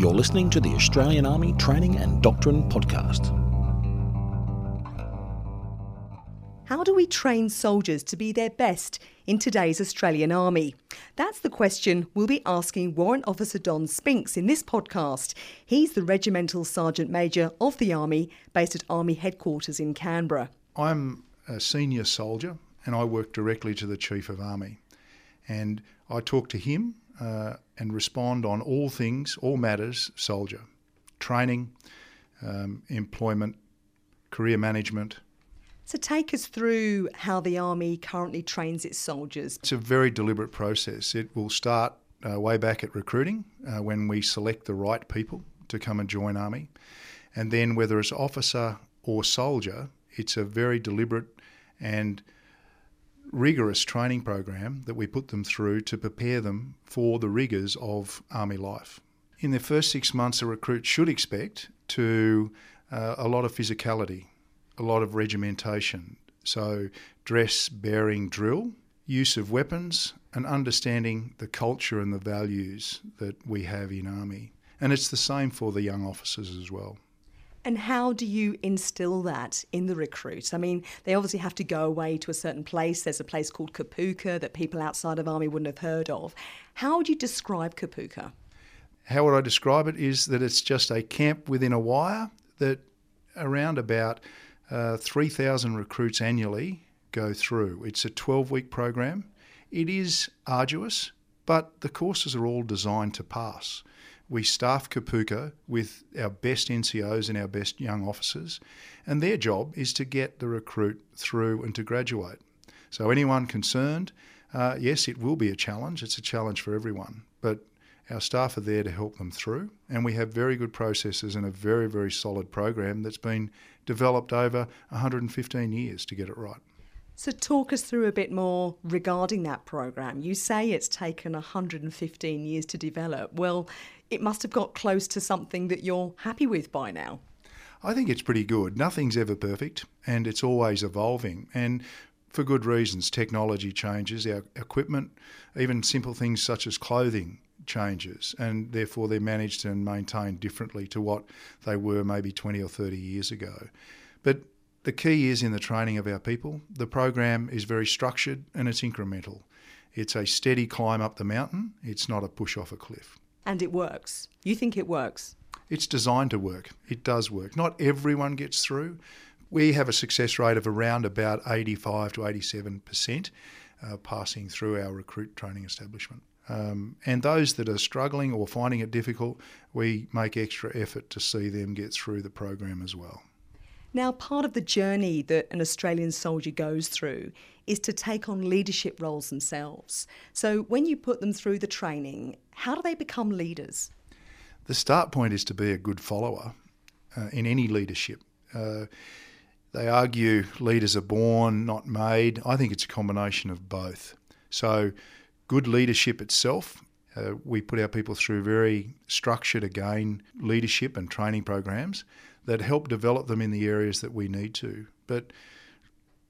You're listening to the Australian Army Training and Doctrine Podcast. How do we train soldiers to be their best in today's Australian Army? That's the question we'll be asking Warrant Officer Don Spinks in this podcast. He's the Regimental Sergeant Major of the Army based at Army Headquarters in Canberra. I'm a senior soldier and I work directly to the Chief of Army. And I talk to him uh, and respond on all things, all matters soldier training, um, employment, career management. So, take us through how the Army currently trains its soldiers. It's a very deliberate process. It will start uh, way back at recruiting uh, when we select the right people to come and join Army. And then, whether it's officer or soldier, it's a very deliberate and rigorous training program that we put them through to prepare them for the rigours of Army life. In their first six months, a recruit should expect to uh, a lot of physicality, a lot of regimentation. So, dress, bearing, drill, use of weapons, and understanding the culture and the values that we have in Army. And it's the same for the young officers as well. And how do you instill that in the recruits? I mean, they obviously have to go away to a certain place. There's a place called Kapooka that people outside of Army wouldn't have heard of. How would you describe Kapooka? How would I describe it? Is that it's just a camp within a wire that around about uh, 3,000 recruits annually go through. It's a 12 week program. It is arduous, but the courses are all designed to pass we staff Kapooka with our best NCOs and our best young officers, and their job is to get the recruit through and to graduate. So, anyone concerned, uh, yes, it will be a challenge. It's a challenge for everyone, but our staff are there to help them through, and we have very good processes and a very, very solid program that's been developed over 115 years to get it right. So, talk us through a bit more regarding that program. You say it's taken 115 years to develop. Well, it must have got close to something that you're happy with by now. I think it's pretty good. Nothing's ever perfect and it's always evolving. And for good reasons, technology changes, our equipment, even simple things such as clothing changes, and therefore they're managed and maintained differently to what they were maybe 20 or 30 years ago. But the key is in the training of our people. The program is very structured and it's incremental. It's a steady climb up the mountain, it's not a push off a cliff and it works. You think it works? It's designed to work. It does work. Not everyone gets through. We have a success rate of around about 85 to 87% uh, passing through our recruit training establishment. Um, and those that are struggling or finding it difficult, we make extra effort to see them get through the program as well. Now, part of the journey that an Australian soldier goes through is to take on leadership roles themselves. So, when you put them through the training, how do they become leaders? The start point is to be a good follower uh, in any leadership. Uh, they argue leaders are born, not made. I think it's a combination of both. So, good leadership itself uh, we put our people through very structured, again, leadership and training programs that help develop them in the areas that we need to. But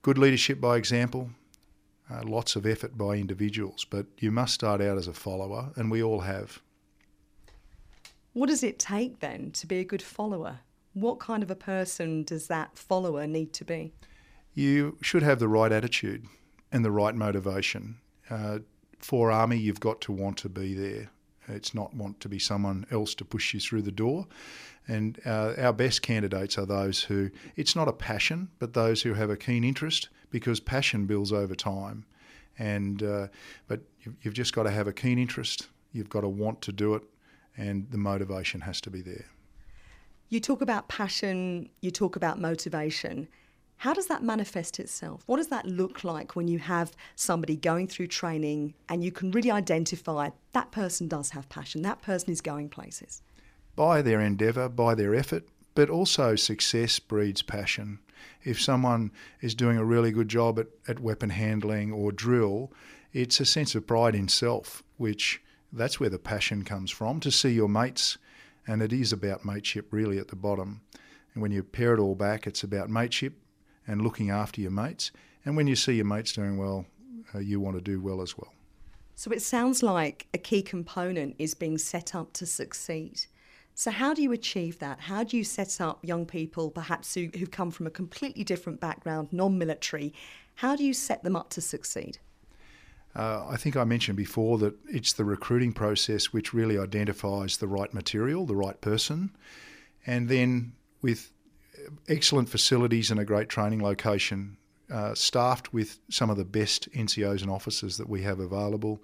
good leadership by example, uh, lots of effort by individuals, but you must start out as a follower, and we all have. What does it take then to be a good follower? What kind of a person does that follower need to be? You should have the right attitude and the right motivation. Uh, for Army, you've got to want to be there. It's not want to be someone else to push you through the door. And uh, our best candidates are those who, it's not a passion, but those who have a keen interest because passion builds over time. And, uh, but you've just got to have a keen interest, you've got to want to do it, and the motivation has to be there. You talk about passion, you talk about motivation. How does that manifest itself? What does that look like when you have somebody going through training and you can really identify that person does have passion, that person is going places? By their endeavour, by their effort, but also success breeds passion. If someone is doing a really good job at, at weapon handling or drill, it's a sense of pride in self, which that's where the passion comes from to see your mates, and it is about mateship really at the bottom. And when you pare it all back, it's about mateship and looking after your mates. And when you see your mates doing well, uh, you want to do well as well. So it sounds like a key component is being set up to succeed. So, how do you achieve that? How do you set up young people, perhaps who, who've come from a completely different background, non military? How do you set them up to succeed? Uh, I think I mentioned before that it's the recruiting process which really identifies the right material, the right person, and then with excellent facilities and a great training location, uh, staffed with some of the best NCOs and officers that we have available,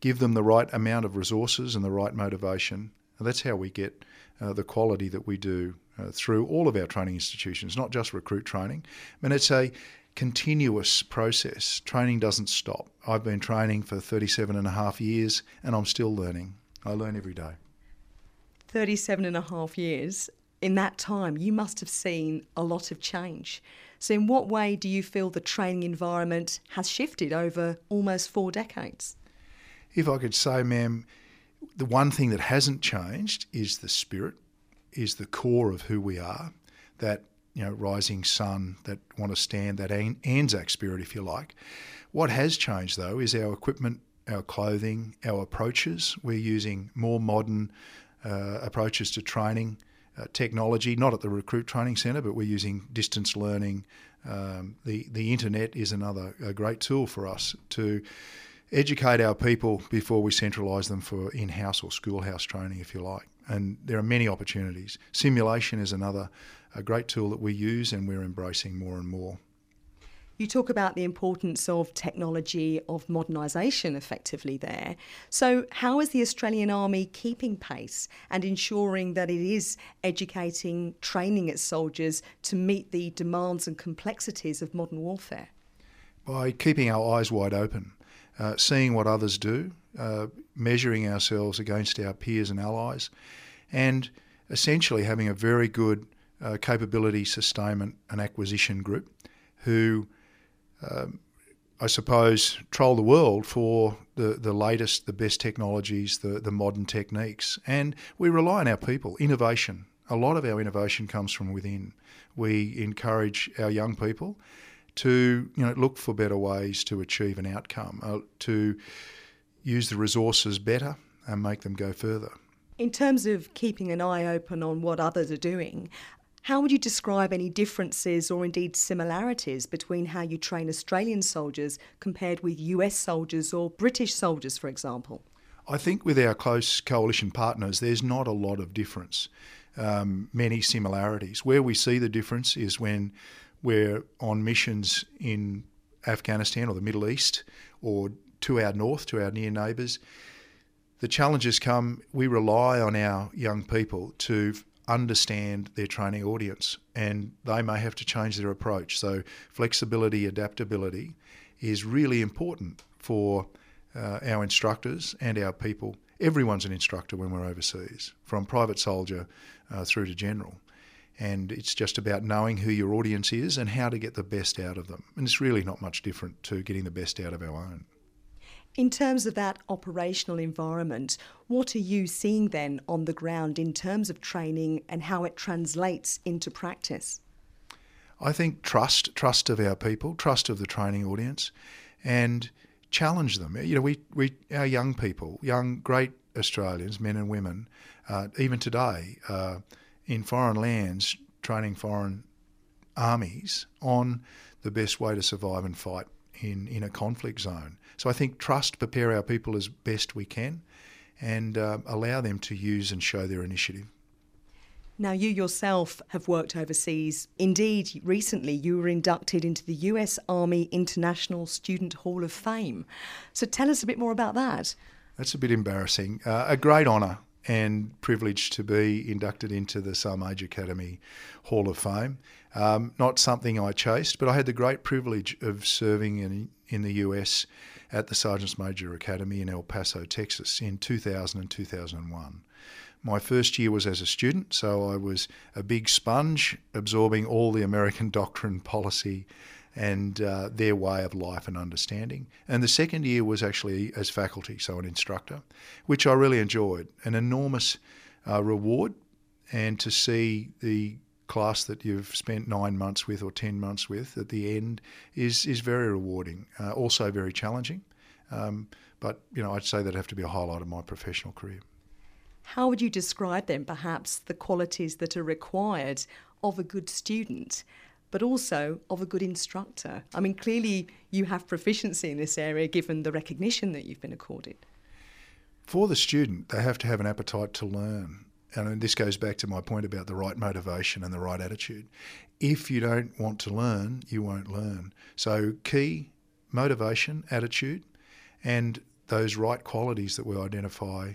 give them the right amount of resources and the right motivation. And that's how we get uh, the quality that we do uh, through all of our training institutions, not just recruit training. I mean, it's a continuous process. Training doesn't stop. I've been training for 37 and a half years and I'm still learning. I learn every day. 37 and a half years. In that time, you must have seen a lot of change. So, in what way do you feel the training environment has shifted over almost four decades? If I could say, ma'am, the one thing that hasn't changed is the spirit, is the core of who we are, that you know rising sun, that want to stand that Anzac spirit, if you like. What has changed though is our equipment, our clothing, our approaches. We're using more modern uh, approaches to training. Uh, technology, not at the recruit training centre, but we're using distance learning. Um, the the internet is another great tool for us to educate our people before we centralise them for in house or schoolhouse training, if you like. And there are many opportunities. Simulation is another a great tool that we use and we're embracing more and more. You talk about the importance of technology, of modernisation effectively there. So, how is the Australian Army keeping pace and ensuring that it is educating, training its soldiers to meet the demands and complexities of modern warfare? By keeping our eyes wide open uh, seeing what others do, uh, measuring ourselves against our peers and allies, and essentially having a very good uh, capability sustainment and acquisition group who, um, I suppose, troll the world for the, the latest, the best technologies, the, the modern techniques. And we rely on our people, innovation. A lot of our innovation comes from within. We encourage our young people to you know look for better ways to achieve an outcome, uh, to use the resources better and make them go further. In terms of keeping an eye open on what others are doing, how would you describe any differences or indeed similarities between how you train Australian soldiers compared with US soldiers or British soldiers, for example? I think with our close coalition partners, there's not a lot of difference, um, many similarities. Where we see the difference is when we're on missions in Afghanistan or the Middle East or to our north, to our near neighbours. The challenges come, we rely on our young people to understand their training audience and they may have to change their approach. So, flexibility, adaptability is really important for uh, our instructors and our people. Everyone's an instructor when we're overseas, from private soldier uh, through to general. And it's just about knowing who your audience is and how to get the best out of them. And it's really not much different to getting the best out of our own. In terms of that operational environment, what are you seeing then on the ground in terms of training and how it translates into practice? I think trust, trust of our people, trust of the training audience, and challenge them. You know, we, we our young people, young great Australians, men and women, uh, even today, uh, in foreign lands training foreign armies on the best way to survive and fight in, in a conflict zone. So I think trust, prepare our people as best we can, and uh, allow them to use and show their initiative. Now, you yourself have worked overseas. Indeed, recently you were inducted into the US Army International Student Hall of Fame. So tell us a bit more about that. That's a bit embarrassing. Uh, a great honour and privileged to be inducted into the Sergeant Major Academy Hall of Fame. Um, not something I chased, but I had the great privilege of serving in, in the US at the Sergeants Major Academy in El Paso, Texas in 2000 and 2001. My first year was as a student, so I was a big sponge absorbing all the American doctrine, policy, and uh, their way of life and understanding. And the second year was actually as faculty, so an instructor, which I really enjoyed. An enormous uh, reward, and to see the class that you've spent nine months with or ten months with at the end is is very rewarding. Uh, also very challenging, um, but you know I'd say that'd have to be a highlight of my professional career. How would you describe then, perhaps, the qualities that are required of a good student? But also of a good instructor. I mean, clearly you have proficiency in this area given the recognition that you've been accorded. For the student, they have to have an appetite to learn. And this goes back to my point about the right motivation and the right attitude. If you don't want to learn, you won't learn. So, key motivation, attitude, and those right qualities that we identify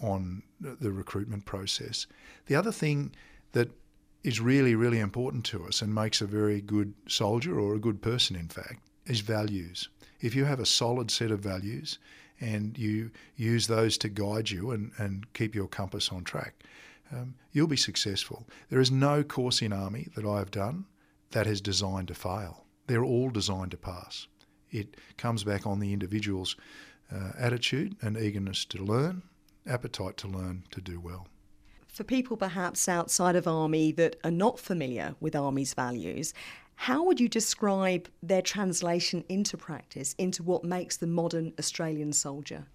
on the recruitment process. The other thing that is really, really important to us and makes a very good soldier or a good person, in fact, is values. If you have a solid set of values and you use those to guide you and, and keep your compass on track, um, you'll be successful. There is no course in Army that I have done that is designed to fail. They're all designed to pass. It comes back on the individual's uh, attitude and eagerness to learn, appetite to learn, to do well. For people perhaps outside of Army that are not familiar with Army's values, how would you describe their translation into practice, into what makes the modern Australian soldier?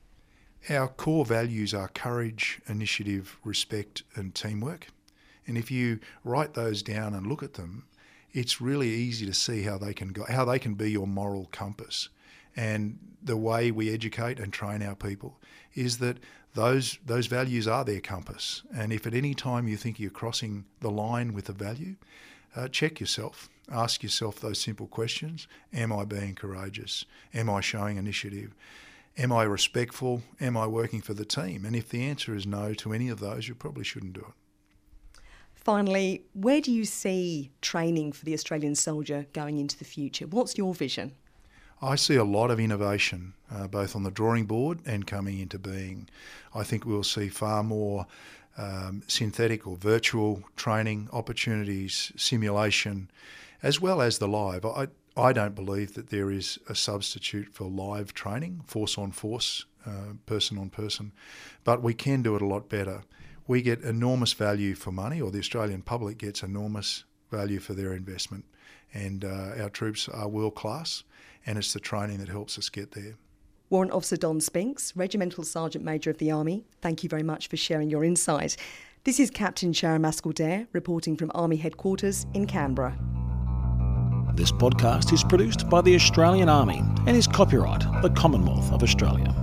Our core values are courage, initiative, respect, and teamwork. And if you write those down and look at them, it's really easy to see how they can go, how they can be your moral compass. And the way we educate and train our people is that those those values are their compass. And if at any time you think you're crossing the line with a value, uh, check yourself. Ask yourself those simple questions Am I being courageous? Am I showing initiative? Am I respectful? Am I working for the team? And if the answer is no to any of those, you probably shouldn't do it. Finally, where do you see training for the Australian soldier going into the future? What's your vision? I see a lot of innovation, uh, both on the drawing board and coming into being. I think we'll see far more um, synthetic or virtual training opportunities, simulation, as well as the live. I, I don't believe that there is a substitute for live training, force on force, uh, person on person, but we can do it a lot better. We get enormous value for money, or the Australian public gets enormous value for their investment, and uh, our troops are world class, and it's the training that helps us get there. Warrant Officer Don Spinks, Regimental Sergeant Major of the Army, thank you very much for sharing your insight. This is Captain Sharon Mascall reporting from Army Headquarters in Canberra. This podcast is produced by the Australian Army and is copyright the Commonwealth of Australia.